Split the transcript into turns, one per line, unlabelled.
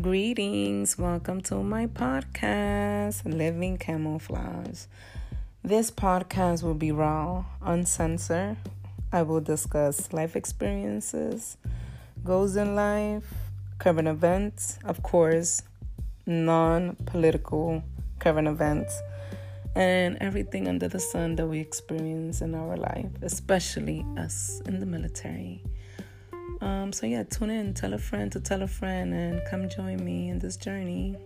Greetings, welcome to my podcast, Living Camouflaged. This podcast will be raw, uncensored. I will discuss life experiences, goals in life, current events, of course, non political current events, and everything under the sun that we experience in our life, especially us in the military. Um, so, yeah, tune in, tell a friend to tell a friend, and come join me in this journey.